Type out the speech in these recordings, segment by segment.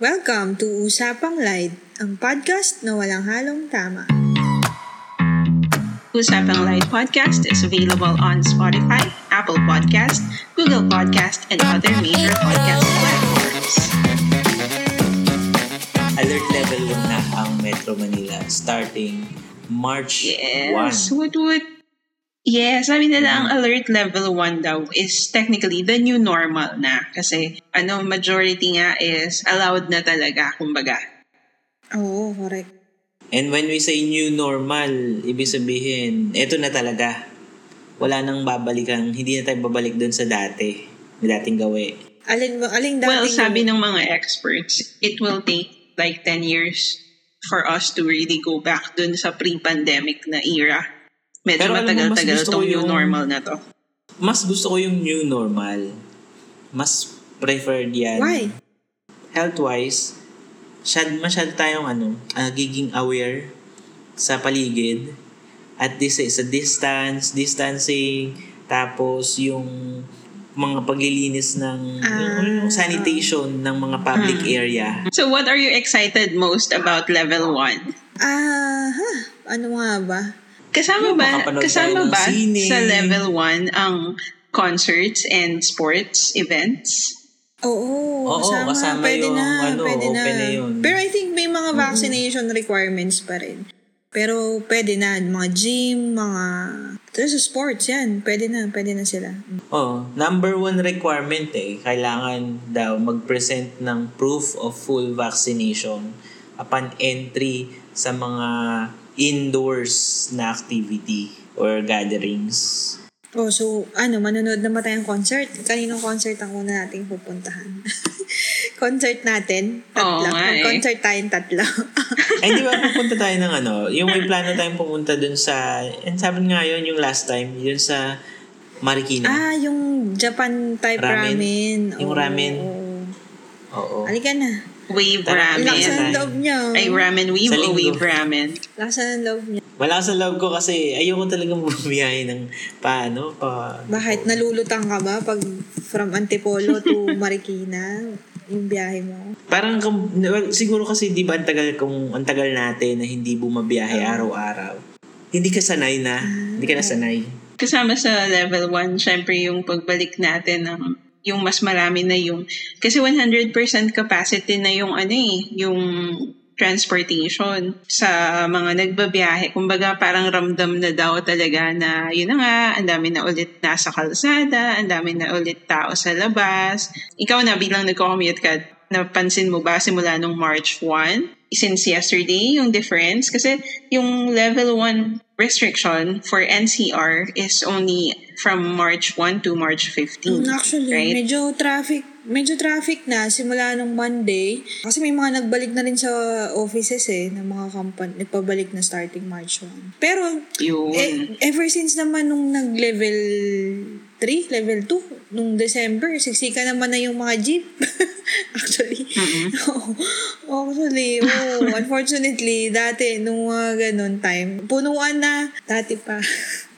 Welcome to Usapang Light, ang podcast na walang halong tama. Usapang Light Podcast is available on Spotify, Apple Podcast, Google Podcast, and other major podcast platforms. Alert level 1 na ang Metro Manila starting March Yes, 1. would would Yes, sabi nila ang alert level 1 daw is technically the new normal na. Kasi ano, majority nga is allowed na talaga, kumbaga. Oo, correct. And when we say new normal, ibig sabihin, eto na talaga. Wala nang babalikan, hindi na tayo babalik doon sa dati, dating gawi. Alin mo, aling dating... Well, sabi ng mga experts, it will take like 10 years for us to really go back dun sa pre-pandemic na era. Medyo Pero alam mo, mas matagal-tagal gusto tong ko new yung- normal na to. Mas gusto ko yung new normal. Mas preferred yan. Why? Health-wise, masyad, masyad tayong ano, ah, giging aware sa paligid. At this is a distance, distancing, tapos yung mga paglilinis ng Ah. yung sanitation ng mga public area. So what are you excited most about level 1? Ah, ha? Ano nga ba? Kasama Yung ba, kasama ba sine. sa level 1 ang concerts and sports events? Oo, Oo, kasama. kasama pwede yung na, ano, pwede na. na yun. Pero I think may mga vaccination requirements pa rin. Pero pwede na, mga gym, mga... Sa sports yan, pwede na, pwede na sila. Oh, number one requirement eh, kailangan daw mag-present ng proof of full vaccination upon entry sa mga indoors na activity or gatherings. Oh, so ano, manonood na ba tayong concert? Kaninong concert ang una nating pupuntahan? concert natin? Tatlo. Nga eh. Mag-concert tayong tatlo. Ay, di ba pupunta tayo ng ano, yung may plano tayong pumunta dun sa, and sabi nga yun, yung last time, yun sa Marikina. ah, yung Japan type Ramen. ramen. Yung Oo, ramen. oo. Oo. Halika na. Wave Tara, Ang lakas Ramen. ng ramen. loob niya. Ay, ramen weave Sa o wave ramen? Lakas ng loob niya. Wala sa love ko kasi ayoko talagang bumiyahe ng paano, pa... Bakit? Nalulutang ka ba pag from Antipolo to Marikina? Yung biyahe mo? Parang, well, siguro kasi di ba ang tagal, kung ang tagal natin na hindi bumabiyahe araw-araw. Hindi ka sanay na. Hindi ka na sanay. kasama sa level 1, syempre yung pagbalik natin ng yung mas marami na yung kasi 100% capacity na yung ano eh, yung transportation sa mga nagbabiyahe. Kumbaga parang ramdam na daw talaga na yun na nga, ang dami na ulit nasa kalsada, ang dami na ulit tao sa labas. Ikaw na bilang nagko-commute ka, napansin mo ba simula nung March 1? Since yesterday, yung difference? Kasi yung level 1 restriction for NCR is only from March 1 to March 15. Mm, Actually, right? medyo traffic, medyo traffic na simula nung Monday. Kasi may mga nagbalik na rin sa offices eh, ng mga company, nagpabalik na starting March 1. Pero, Yun. eh, ever since naman nung nag-level 3, level 2, nung December, siksika naman na yung mga jeep. Actually, Oo. actually, oh, unfortunately, dati, nung mga ganun time, punuan na, dati pa.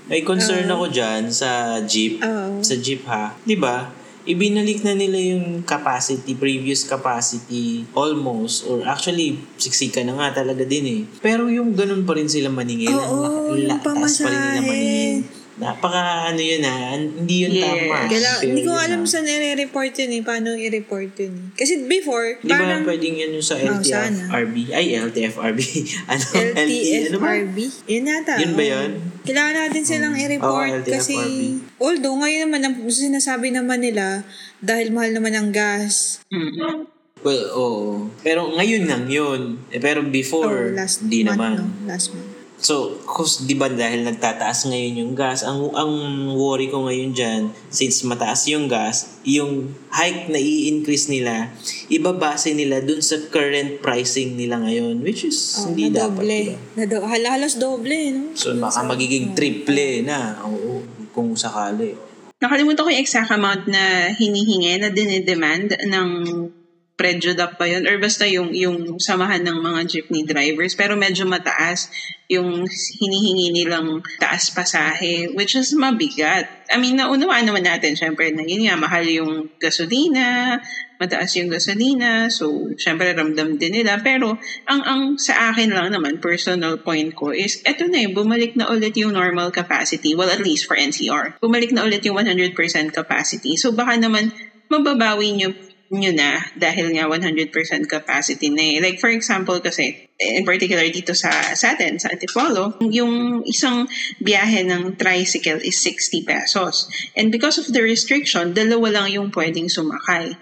May concern ako dyan sa jeep. Oo. Sa jeep ha. Di ba? Ibinalik na nila yung capacity, previous capacity, almost, or actually, siksika na nga talaga din eh. Pero yung ganun pa rin sila maningil. Oo, ang yung taas pa rin nila maningil. Napaka ano yun ha, hindi yun Yes. tama. Kaya, Pero hindi ko yun, alam ha. saan i-report yun eh. Paano i-report yun eh. Kasi before, Di ba parang pwedeng yan yung sa Oh, sana. LTFRB? Ay, LTFRB. ano? LTE, ano ba? LTFRB. Yun nata. Yun ba yun? Kailangan natin silang i-report Oo, LTFRB. kasi although ngayon naman ang sinasabi naman nila dahil mahal naman ang gas. Mm. Well, oo. Pero ngayon lang yun. Eh, pero Oh, before, last di month, naman. no? Last month. So, cause, di ba dahil nagtataas ngayon yung gas, ang, ang worry ko ngayon dyan, since mataas yung gas, yung hike na i-increase nila, ibabase nila dun sa current pricing nila ngayon, which is Oh, hindi na dapat. doble. Diba? Na do- hala- halos doble, no? So, baka magiging triple na. Oo, kung sakali. Nakalimutan ko yung exact amount na hinihingi, na dinidemand ng Prejudac pa yun, or basta yung, yung samahan ng mga jeepney drivers, pero medyo mataas yung hinihingi nilang taas pasahe, which is mabigat. I mean, naunawaan naman natin, syempre, na yun nga, mahal yung gasolina, mataas yung gasolina, so, syempre, ramdam din nila. Pero, ang, ang sa akin lang naman, personal point ko is, eto na eh, bumalik na ulit yung normal capacity, well, at least for NCR. Bumalik na ulit yung 100% capacity. So, baka naman, mababawi nyo nyo na dahil nga 100% capacity na eh. Like for example kasi, in particular dito sa, sa atin, sa Antipolo, yung isang biyahe ng tricycle is 60 pesos. And because of the restriction, dalawa lang yung pwedeng sumakay.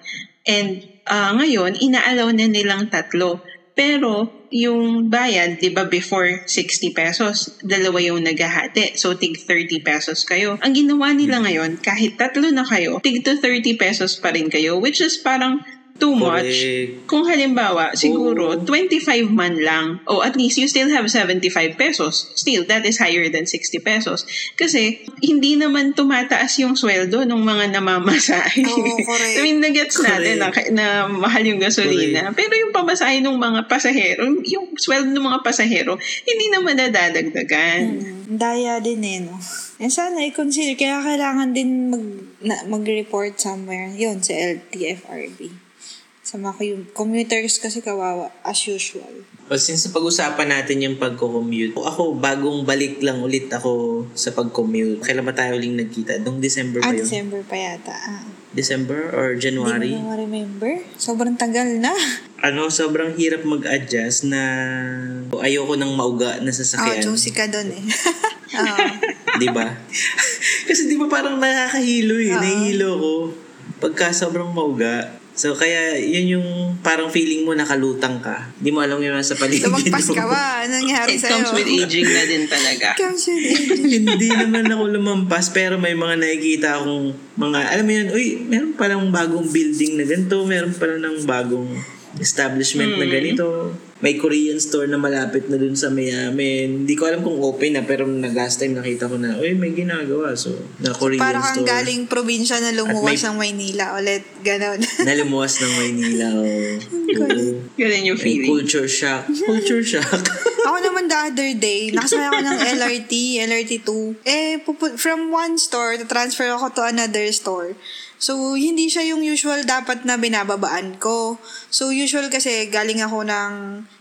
And uh, ngayon, inaalaw na nilang tatlo. Pero, yung bayad, di ba, before 60 pesos, dalawa yung naghahati. So, tig 30 pesos kayo. Ang ginawa nila ngayon, kahit tatlo na kayo, tig to 30 pesos pa rin kayo, which is parang too much. Correct. Kung halimbawa, siguro, 25 man lang, o at least you still have 75 pesos. Still, that is higher than 60 pesos. Kasi, hindi naman tumataas yung sweldo ng mga namamasahe. Oo, correct. I mean, nagets natin na, na mahal yung gasolina. Pero yung pamasahe ng mga pasahero, yung sweldo ng mga pasahero, hindi naman nadadagdagan. Hmm, daya din eh, no? And sana i-consider, kaya kailangan din mag, na, mag-report somewhere. Yun, sa LTFRB. Sa mga yung commuters kasi kawawa, as usual. O since pag-usapan natin yung pagko-commute, ako bagong balik lang ulit ako sa pag-commute. Kailan ba tayo uling nagkita? Nung December Ah, ba yun? December pa yata. Ah. December or Hindi January? mo na ma-remember. Sobrang tagal na. Ano, sobrang hirap mag-adjust na ayoko nang mauga na Ah, sasakyan. juicy ka dun eh. Oo. di ba? Kasi di ba parang nakakahilo eh. Oo. Nahihilo ko pagka sobrang mauga. So, kaya yun yung parang feeling mo nakalutang ka. Di mo alam yung nasa paligid Lumagpas mo. ka ba? Anong nangyari It sa'yo? comes with aging na din talaga. comes with age. Hindi naman ako lumampas pero may mga nakikita akong mga, alam mo yun, uy, meron palang bagong building na ganito, meron pala ng bagong establishment na ganito. May Korean store na malapit na dun sa may amin. Hindi ko alam kung open na pero nag last time nakita ko na, uy, may ginagawa. So, na Korean Parang kang store. galing probinsya na lumuwas At ng Maynila ulit. Ganon. Nalumuwas ng Maynila. Oh. Oo. Ganun yung May feeling. culture shock. Culture shock. ako naman the other day, nakasakay ako ng LRT, LRT2. Eh, pupu- from one store, transfer ako to another store. So, hindi siya yung usual dapat na binababaan ko. So, usual kasi galing ako ng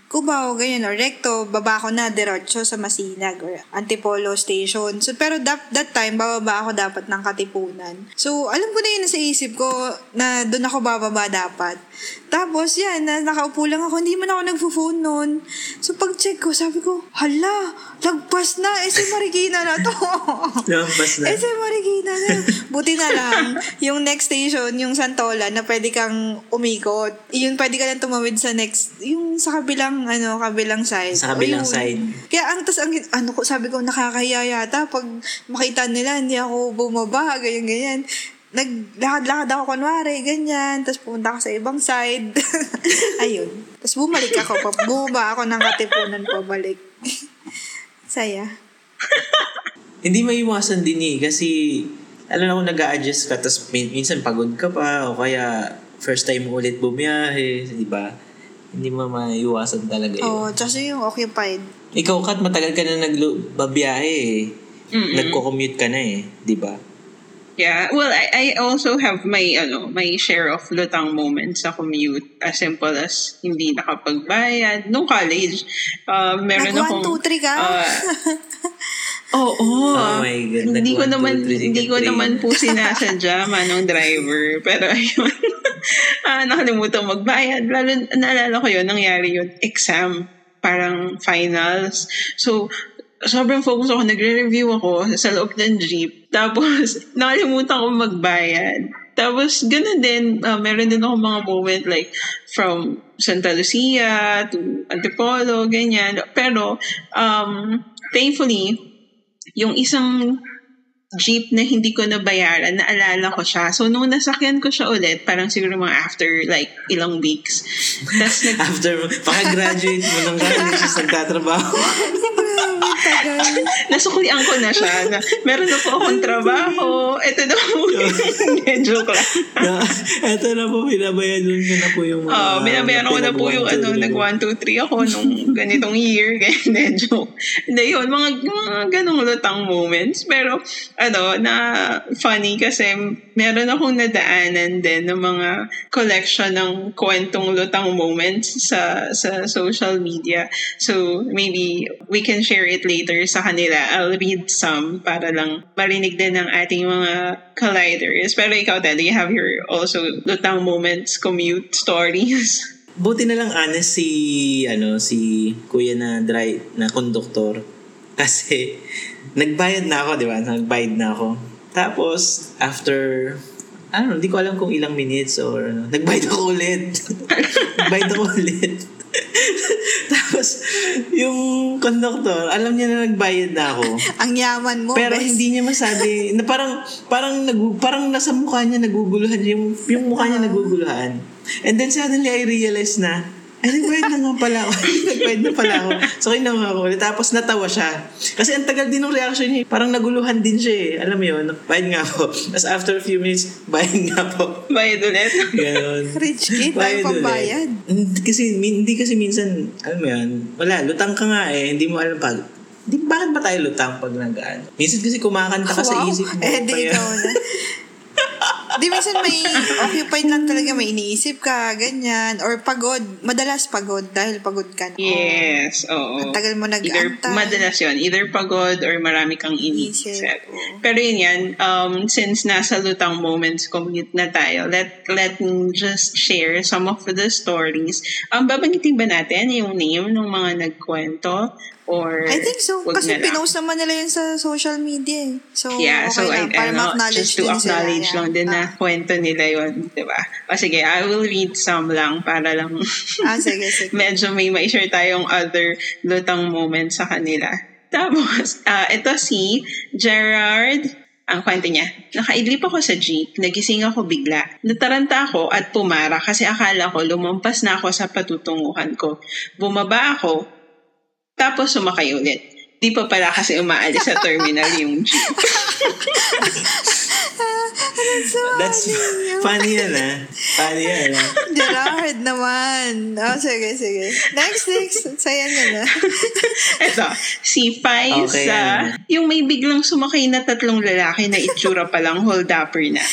Cubao, ganyan, or Recto, baba ako na diretso sa Masinag or Antipolo Station. So, pero that, that time, bababa ako dapat ng Katipunan. So, alam ko na yun sa isip ko na doon ako bababa dapat. Tapos, yan, na, nakaupo lang ako. Hindi man ako nagpo-phone noon. So, pag-check ko, sabi ko, hala, lagpas na. Eh, si Marikina na to. Lampas na. eh, si Marikina na. Buti na lang, yung next station, yung Santola, na pwede kang umikot. Yun, pwede ka lang tumawid sa next, yung sa kabilang, ano, kabilang side. Sa kabilang O, side. Kaya ang, tas ang, ano ko, sabi ko, nakakahiya yata. Pag makita nila, hindi ako bumaba, ganyan, ganyan. Naglakad-lakad ako kunwari, ganyan. Tapos pumunta ako sa ibang side. Ayun. Tapos bumalik ako. pa- Bumaba ako ng katipunan pabalik. Saya. Hindi maiwasan din eh. Kasi, alam na kung nag adjust ka, tapos min- minsan pagod ka pa, o kaya first time mo ulit bumiyahe, di ba? Hindi mo maiwasan talaga yun. Oo, oh, tsaka yung occupied. Ikaw, Kat, matagal ka na nagbabiyahe eh. Mm-mm. Nagko-commute ka na eh, di ba? Yeah, well, I, I also have my ano my share of lutang moments sa commute. As simple as hindi nakapagbayad. Nung college, uh, meron Nag akong... 1, 2, 3 ka? uh, Oo. Oh, Oh my God, Hindi ko naman two, three, hindi ko naman po sinasadya manong driver. Pero ayun. ah, nakalimutan magbayad. Lalo naalala ko yun, nangyari yun, exam. Parang finals. So, sobrang focus ako. Nagre-review ako sa loob ng jeep. Tapos, nakalimutan ko magbayad. Tapos, ganun din, uh, meron din ako mga moment like from Santa Lucia to Antipolo, ganyan. Pero, um, thankfully, yung isang jeep na hindi ko nabayaran, naalala ko siya. So, nung nasakyan ko siya ulit, parang siguro mga after like ilang weeks. Tapos nag... After, paka-graduate mo ng college, nagtatrabaho. Nasuklian ko na siya. Na, meron na po akong trabaho. Ito na po. Joke lang. na, eto na po, binabayaran ko na po yung mga... Oo, binabayaran ko na po yung ano, nag 1, 2, 3 ako nung ganitong year. Ganyan, joke. Hindi, yun, mga, mga ganong lutang moments. Pero, ano, na funny kasi meron akong nadaanan din ng mga collection ng kwentong lutang moments sa sa social media. So, maybe we can share it later sa kanila. I'll read some para lang marinig din ng ating mga colliders. Pero ikaw, Ted, you have your also lutang moments, commute stories. Buti na lang honest si ano si kuya na dry na konduktor kasi nagbayad na ako, di ba? Nagbayad na ako. Tapos after ano, hindi ko alam kung ilang minutes or ano, nagbayad ako ulit. nagbayad ako ulit. Tapos, yung conductor, alam niya na nagbayad na ako. Ang yaman mo, Pero bes. hindi niya masabi na parang parang nagu, parang nasa mukha niya naguguluhan yung yung mukha niya naguguluhan. And then suddenly I realized na ay, nagbayad na nga pala ako. nagbayad na pala ako. So, kinuha ko. Tapos, natawa siya. Kasi, ang tagal din ng reaction niya. Parang naguluhan din siya eh. Alam mo yun? Bayad nga po. Tapos, after a few minutes, bayad nga po. Bayad ulit. Ganon. Rich kid, tayo Bayad pang ulit. bayad. Hindi kasi, min- hindi kasi minsan, alam mo yun, wala, lutang ka nga eh, hindi mo alam pag, di, bakit ba tayo lutang pag nag-ano? Minsan kasi kumakanta ka sa Wow. isip mo. Eh, di ikaw na. di minsan may occupied lang talaga, may iniisip ka, ganyan. Or pagod. Madalas pagod dahil pagod ka na. Yes, oo. Ang tagal mo Either, nag-antay. madalas yun. Either pagod or marami kang Isip, iniisip. oo. Pero yun yan, um, since nasa lutang moments commute na tayo, let let me just share some of the stories. Um, babanggitin ba natin yung name ng mga nagkwento? Or I think so. Kasi na pinost naman nila yun sa social media eh. So, Yeah, okay so I, lang. Para ano, ma-acknowledge just to din acknowledge sila. lang din na Ah. kwento nila yun, di ba? O sige, I will read some lang para lang Ah, sige, sige. medyo may ma-share tayong other lutang moments sa kanila. Tapos, ah ito si Gerard, ang kwento niya, nakaidlip ako sa jeep, nagising ako bigla. Nataranta ako at pumara kasi akala ko lumampas na ako sa patutunguhan ko. Bumaba ako, tapos sumakay ulit. Di pa pala kasi umaalis sa terminal yung jeep. So, That's funny yan ah. Funny yan ah. Gerard naman. Oh, sige, sige. Next, next. Saya niya na. Ito, si Pai Okay, sa... Yung may biglang sumakay na tatlong lalaki na itsura palang hold-upper na.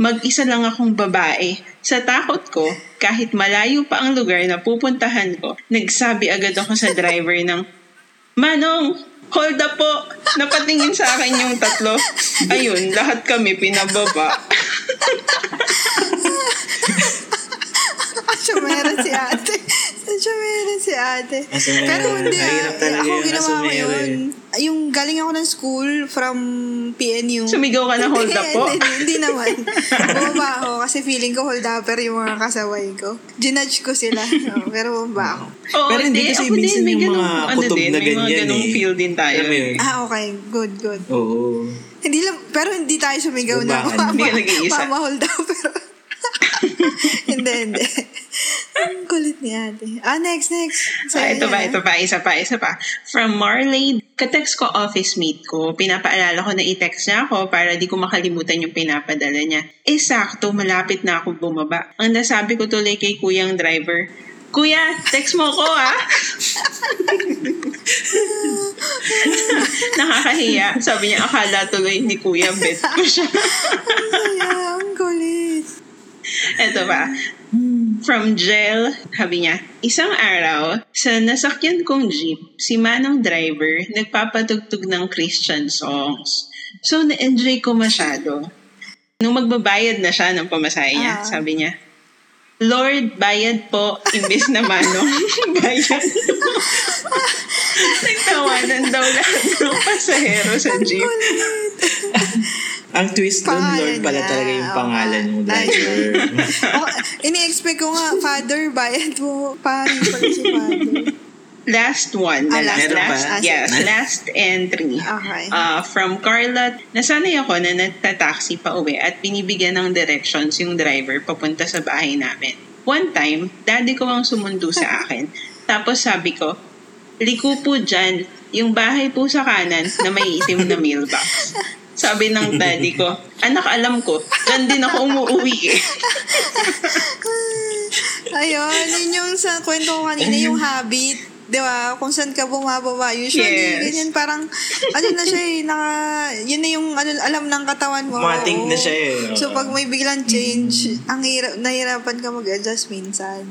Mag-isa lang akong babae. Sa takot ko, kahit malayo pa ang lugar na pupuntahan ko, nagsabi agad ako sa driver ng, Manong, hold up po. Napatingin sa akin yung tatlo. Ayun, lahat kami pinababa. Asumera si ate. Asumera si ate. Asumera. Pero hindi ah. Ako ginawa ko yun. Yung galing ako ng school from PNU. Sumigaw ka na hold up po? Hindi, hindi naman. Bumaba ako kasi feeling ko hold upper yung mga kasaway ko. Ginudge ko sila. No, pero bumaba ako. Oo, Pero hindi kasi ako minsan may yung mga ano kutob din, na may mga ganyan ganung eh. feel din tayo. Yun? Ah, okay. Good, good. Oo. Hindi lang, pero hindi tayo sumigaw na Bumaba. mama, Hindi ka nag-iisa. mama hold up. Pero, hindi, hindi. Ang kulit ni ate. Ah, next, next. Ah, ito yan, pa, ah. ito pa, isa pa, isa pa. From Marley, katext ko office mate ko, pinapaalala ko na i-text niya ako para di ko makalimutan yung pinapadala niya. Eh, sakto, malapit na ako bumaba. Ang nasabi ko tuloy kay kuyang driver, Kuya, text mo ko ah. Nakakahiya. Sabi niya, akala tuloy ni Kuya, bet ko siya. Ang kulit. Ito ba? From jail, sabi niya, isang araw, sa nasakyan kong jeep, si Manong driver nagpapatugtog ng Christian songs. So, na-enjoy ko masyado. Nung magbabayad na siya ng pamasahe niya, Ah. sabi niya, Lord, bayad po, imbis na manong, bayad po. Nagtawanan daw lahat ng pasahero sa jeep. Ang twist doon, Lord pala niya. talaga yung pangalan nga. mo, driver. Ako, ini-expect ko nga, father, bayad mo. Pari pala si father. Last one. Ah, na last last, last, yes, last entry. Okay. Uh, from Carla, nasanay ako na nagtataxi pa uwi at binibigyan ng directions yung driver papunta sa bahay namin. One time, daddy ko ang sumundo sa akin. Tapos sabi ko, liko po dyan, yung bahay po sa kanan na may itim na mailbox. Sabi ng daddy ko, anak, alam ko, dyan din ako umuwi eh. Ayun, yun yung sa kwento ko kanina, yung habit. Di ba? Kung saan ka bumababa. Usually, Yes. ganyan parang, ano na siya eh, naka, yun na yung ano, alam ng katawan mo. Matik Oo. na siya eh. So, pag may biglang change, ang hirap, nahirapan ka mag-adjust minsan.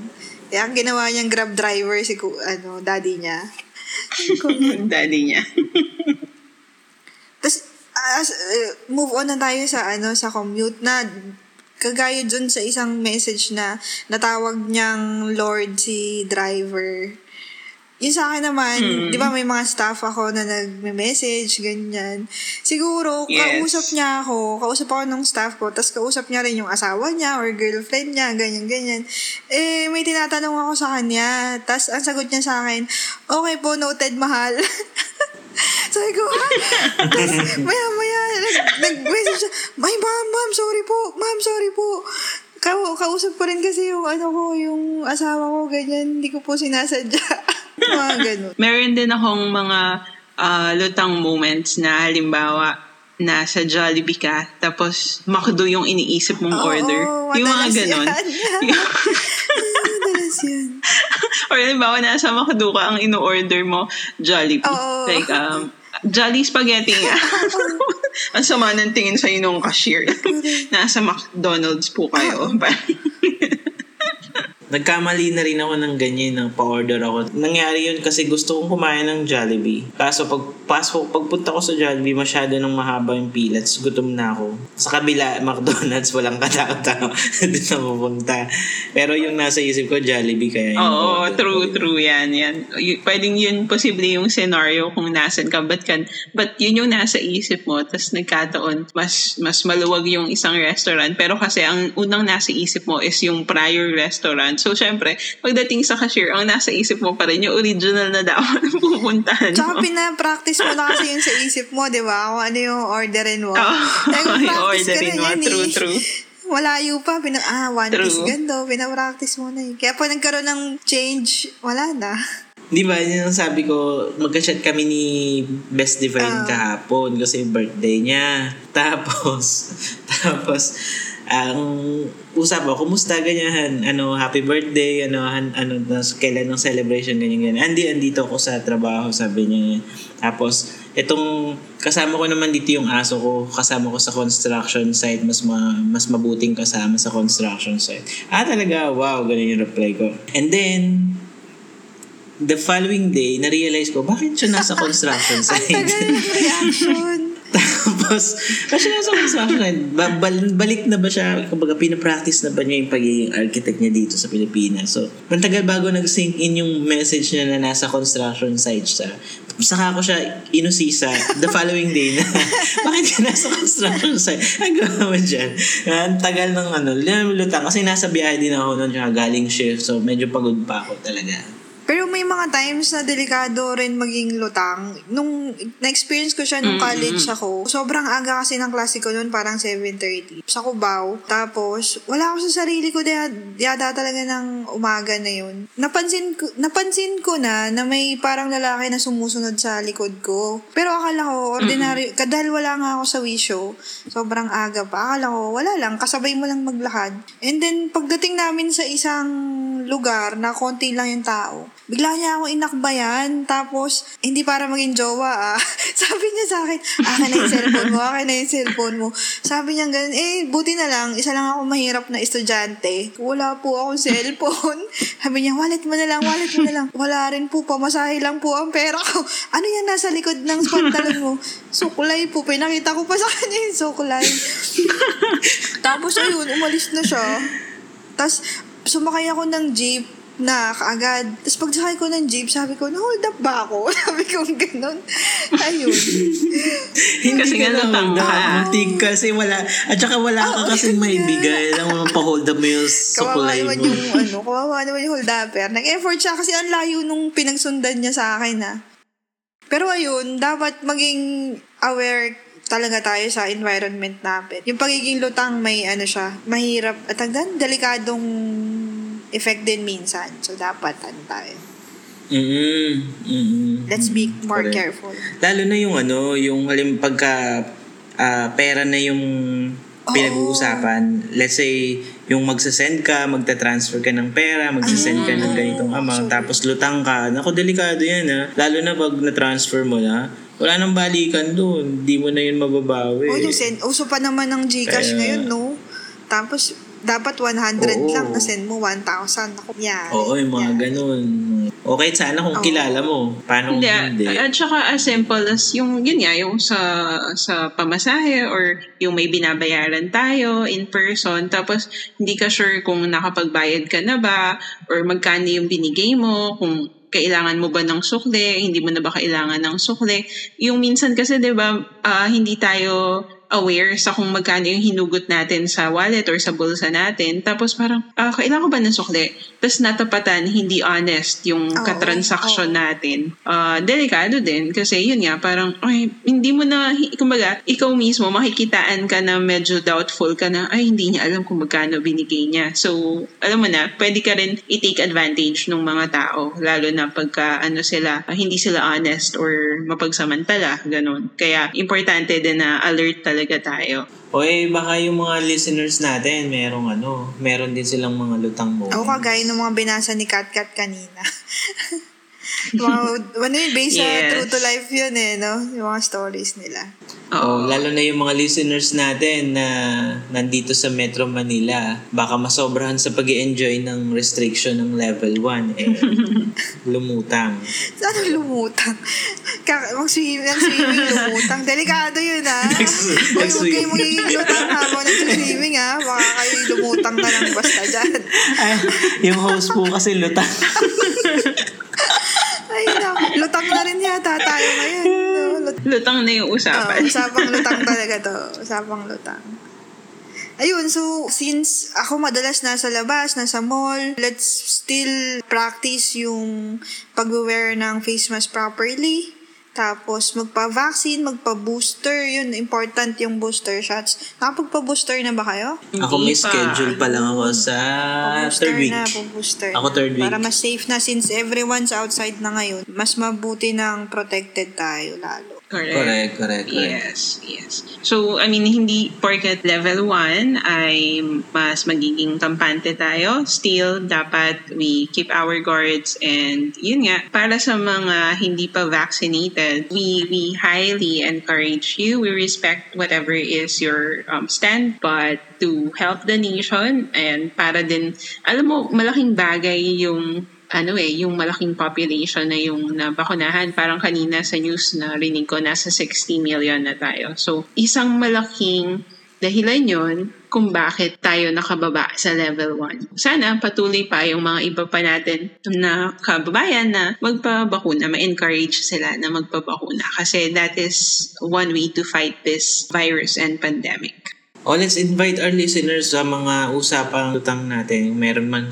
Kaya ang ginawa niyang grab driver si ku- ano, daddy niya. daddy niya. As, uh, move on na tayo sa, ano, sa commute na kagaya dun sa isang message na natawag niyang Lord si driver. Yun sa akin naman, Mm. di ba may mga staff ako na nagme-message, ganyan. Siguro, Yes. kausap niya ako, kausap ako ng staff ko, tapos kausap niya rin yung asawa niya or girlfriend niya, ganyan, ganyan. Eh, may tinatanong ako sa kanya, tapos ang sagot niya sa akin, okay po, noted, mahal. Sabi ko, ah? Tapos, maya, maya, nag, nag-message siya, Ay, ma'am, ma'am, sorry po, ma'am, sorry po. Ka kausap ko rin kasi yung ano ko, yung asawa ko, ganyan, hindi ko po sinasadya. mga ganun. Meron din akong mga ah, lutang moments na halimbawa nasa Jollibee ka, tapos McDo yung iniisip mong Oo, order. yung mga ganon. yan. Madalas yan. Or halimbawa, nasa McDo ka, ang ino-order mo, Jollibee. Oo. Like, um, Jolly Spaghetti nga. ang sama ng tingin sa'yo nung cashier. nasa McDonald's po kayo. Nagkamali na rin ako ng ganyan ng pa-order ako. Nangyari yun kasi gusto kong kumain ng Jollibee. Kaso pag pasok, pagpunta ko sa Jollibee, masyado nang mahaba yung pila. Gutom na ako. Sa kabila, McDonald's, walang katao-tao. Doon na pupunta. Pero yung nasa isip ko, Jollibee kaya yung Oo, order true, true yan. yan. Pwedeng yun posible yung scenario kung nasan ka. But, kan, but yun yung nasa isip mo. Tapos nagkataon, mas, mas maluwag yung isang restaurant. Pero kasi ang unang nasa isip mo is yung prior restaurant. So, syempre, pagdating sa cashier, ang nasa isip mo pa rin yung original na dapat na pupuntahan Tsaka mo. pinapractice mo na kasi yun sa isip mo, di ba? Kung ano yung orderin mo. Oo, Like, practice ka orderin na mo. yan True, eh. true. Malayo pa. Pina, ah, one True. piece gando. Pinapractice mo na eh. Kaya pag nagkaroon ng change, wala na. Di ba, yun ang sabi ko, magka-chat kami ni Best Divine Ah. kahapon kasi birthday niya. Tapos, tapos, ang usap ko, kumusta ganyan, ano, happy birthday, ano, han, ano, nas, kailan ng celebration, ganyan, ganyan. Andi, andito ako sa trabaho, sabi niya. Tapos, itong, kasama ko naman dito yung aso ko, kasama ko sa construction site, mas ma, mas mabuting kasama sa construction site. Ah, talaga, wow, ganun yung reply ko. And then, the following day, na-realize ko, bakit siya nasa construction Ang site? tagal ng reaction. Tapos, kasi nasa site, ba- bal- balik na ba siya, kumbaga, pinapractice na ba niya yung pagiging architect niya dito sa Pilipinas? So, mantagal bago nag-sink in yung message niya na nasa construction site siya. Saka ko siya inusisa the following day na, bakit ka nasa construction site? Ang gawa mo dyan. Ang tagal ng ano, lutang. Kasi nasa biyahe din ako noon, galing shift. So, medyo pagod pa ako talaga. Pero may mga times na delikado rin maging lutang. Nung na-experience ko siya nung college ako, sobrang aga kasi ng klase ko noon, parang 7.30. Sa Cubao. Tapos, wala ako sa sarili ko yada talaga ng umaga na yun. Napansin ko, napansin ko na na may parang lalaki na sumusunod sa likod ko. Pero akala ko, ordinary, kadahil wala nga ako sa wisyo, sobrang aga pa. Akala ko, wala lang, kasabay mo lang maglakad. And then, pagdating namin sa isang lugar na konti lang yung tao, bigla niya ako inakbayan. Tapos, hindi para maging jowa ah. Sabi niya sa akin, akin na yung cellphone mo, akin na yung cellphone mo. Sabi niya ganun, eh, buti na lang, isa lang ako mahirap na estudyante. Wala po akong cellphone. Sabi niya, wallet mo na lang, wallet mo na lang. Wala rin po, pamasahe lang po ang pera ko. Ano yan nasa likod ng pantalon mo? Sukulay po, pinakita ko pa sa kanya yung sukulay. Tapos ayun, umalis na siya. Tapos, sumakay ako ng jeep na kaagad. Tapos pagsakay ko ng jeep, sabi ko, na-hold up ba ako? sabi ko, ganun. Ayun. Hindi Kasi ka nga na hold up. ka. Kasi wala. At saka wala ka Oo, kasi yun may bigay. Alam mo, pa-hold up mo yung sukulay mo. yung, ano, kawawa naman yung hold upper. Nag-effort siya kasi ang layo nung pinagsundan niya sa akin, ah. Pero ayun, dapat maging aware talaga tayo sa environment natin. Yung pagiging lutang may ano siya, mahirap at hanggang delikadong effect din minsan. So dapat ano tayo. Mm-mm. Mm-mm. Let's be more Correct. careful. Lalo na yung ano, yung halim pagka ah, pera na yung pinag-uusapan. Let's say, yung magsasend ka, magta-transfer ka ng pera, magsasend ka ng ganitong amount, tapos lutang ka. Naku, delikado yan ha. Lalo na pag na-transfer mo na, wala nang balikan doon. Hindi mo na yun mababawi. Oh, yung send, uso pa naman ng Gcash Kaya- ngayon, no? Tapos, dapat 100 Oo. lang, na-send mo 1,000. Ako, yeah. Oo, yung mga ganun. Okay, sana kung Oo. kilala mo. Paano kung Hindi. hindi? At saka as simple as yung, yun nga, yung sa, sa pamasahe or yung may binabayaran tayo in person. Tapos, hindi ka sure kung nakapagbayad ka na ba or magkano yung binigay mo, kung kailangan mo ba ng sukle, hindi mo na ba kailangan ng sukle. Yung minsan kasi, di ba, ah, hindi tayo aware sa kung magkano yung hinugot natin sa wallet or sa bulsa natin. Tapos parang, ah, kailangan ko ba ng sukle? Tapos natapatan, hindi honest yung Oo, katransaction natin. Ah, delikado din kasi yun nga, parang, ay, hindi mo na, kumbaga, ikaw mismo, makikitaan ka na medyo doubtful ka na, ay, hindi niya alam kung magkano binigay niya. So, alam mo na, pwede ka rin i-take advantage ng mga tao, lalo na pagka, ano sila, ah, hindi sila honest or mapagsamantala, ganun. Kaya, importante din na alert talaga tayo. O eh, baka yung mga listeners natin, merong ano, meron din silang mga lutang moments. Ako kagaya ng mga binasa ni Kat Kat kanina. mga, ano yun, based sa Yes. true to life yun eh, no? Yung mga stories nila. Oh, lalo na yung mga listeners natin na nandito sa Metro Manila, baka masobrahan sa pag enjoy ng restriction ng level 1, eh, lumutang. Sana lumutang. Kaka- mag-swimming, swimming lumutang. Delikado yun, ha? Next- Huwag kayong magiging lutang habang nag-swimming, ha? Baka kayo lumutang na lang basta dyan. Ay, yung host po kasi lutang. Na, rin yata tayo ngayon. No? Lut- Lutang na yung Oh, usapan. usapang lutang talaga to. Usapang lutang. Ayun, so since ako madalas nasa labas, nasa mall, let's still practice yung pag-wear ng face mask properly. Tapos magpa-vaccine, magpa-booster. Yun, important yung booster shots. Nakapagpa-booster na ba kayo? Ako may pa. schedule pa lang ako sa booster third week. na, booster Ako third week. Para mas safe na since everyone's outside na ngayon. Mas mabuti nang protected tayo lalo. Correct. Correct, correct, correct. Yes, yes. So, I mean, hindi porket level 1 ay mas magiging kampante tayo. Still, dapat we keep our guards and yun nga, para sa mga hindi pa vaccinated, we, we highly encourage you. We respect whatever is your um, stand, but to help the nation and para din, alam mo, malaking bagay yung ano eh, yung malaking population na yung nabakunahan. Parang kanina sa news na rinig ko, nasa 60 million na tayo. So, isang malaking dahilan yon kung bakit tayo nakababa sa level 1. Sana patuloy pa yung mga iba pa natin na kababayan na magpabakuna, ma-encourage sila na magpabakuna kasi that is one way to fight this virus and pandemic. O let's invite our listeners sa mga usapang lutang natin. Meron man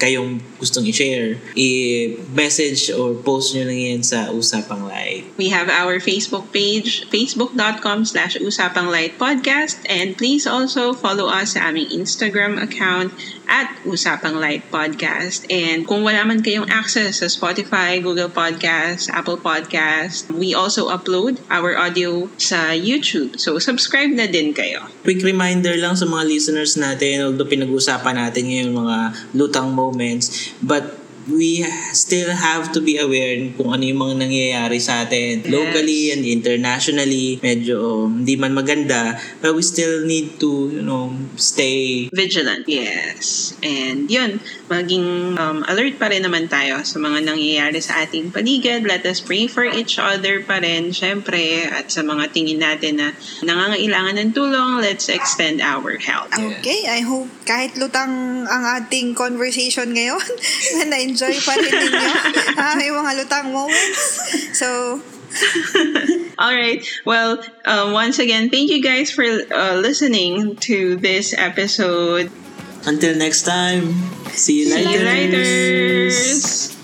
kayong gustong i-share, i-message or post nyo lang yan sa Usapang Live. We have our Facebook page, facebook.com slash Usapang Light Podcast. And please also follow us sa aming Instagram account at Usapang Light Podcast. And kung wala man kayong access sa Spotify, Google Podcast, Apple Podcast, we also upload our audio sa YouTube. So subscribe na din kayo. Quick reminder lang sa mga listeners natin, although pinag-usapan natin ngayon mga lutang moments, but we still have to be aware kung ano yung mga nangyayari sa atin Yes. locally and internationally. Medyo um, hindi man maganda, but we still need to, you know, stay Vigilant. Yes. And yun, maging um, alert pa rin naman tayo sa mga nangyayari sa ating paligid. Let us pray for each other pa rin, syempre. At sa mga tingin natin na nangangailangan ng tulong, let's extend our help. Okay, I hope kahit lutang ang ating conversation ngayon, na na-enjoy pa rin ninyo ah, may mga lutang moments. So, All right. Well, um, once again, thank you guys for uh, listening to this episode. Until next time, see you See later. you later.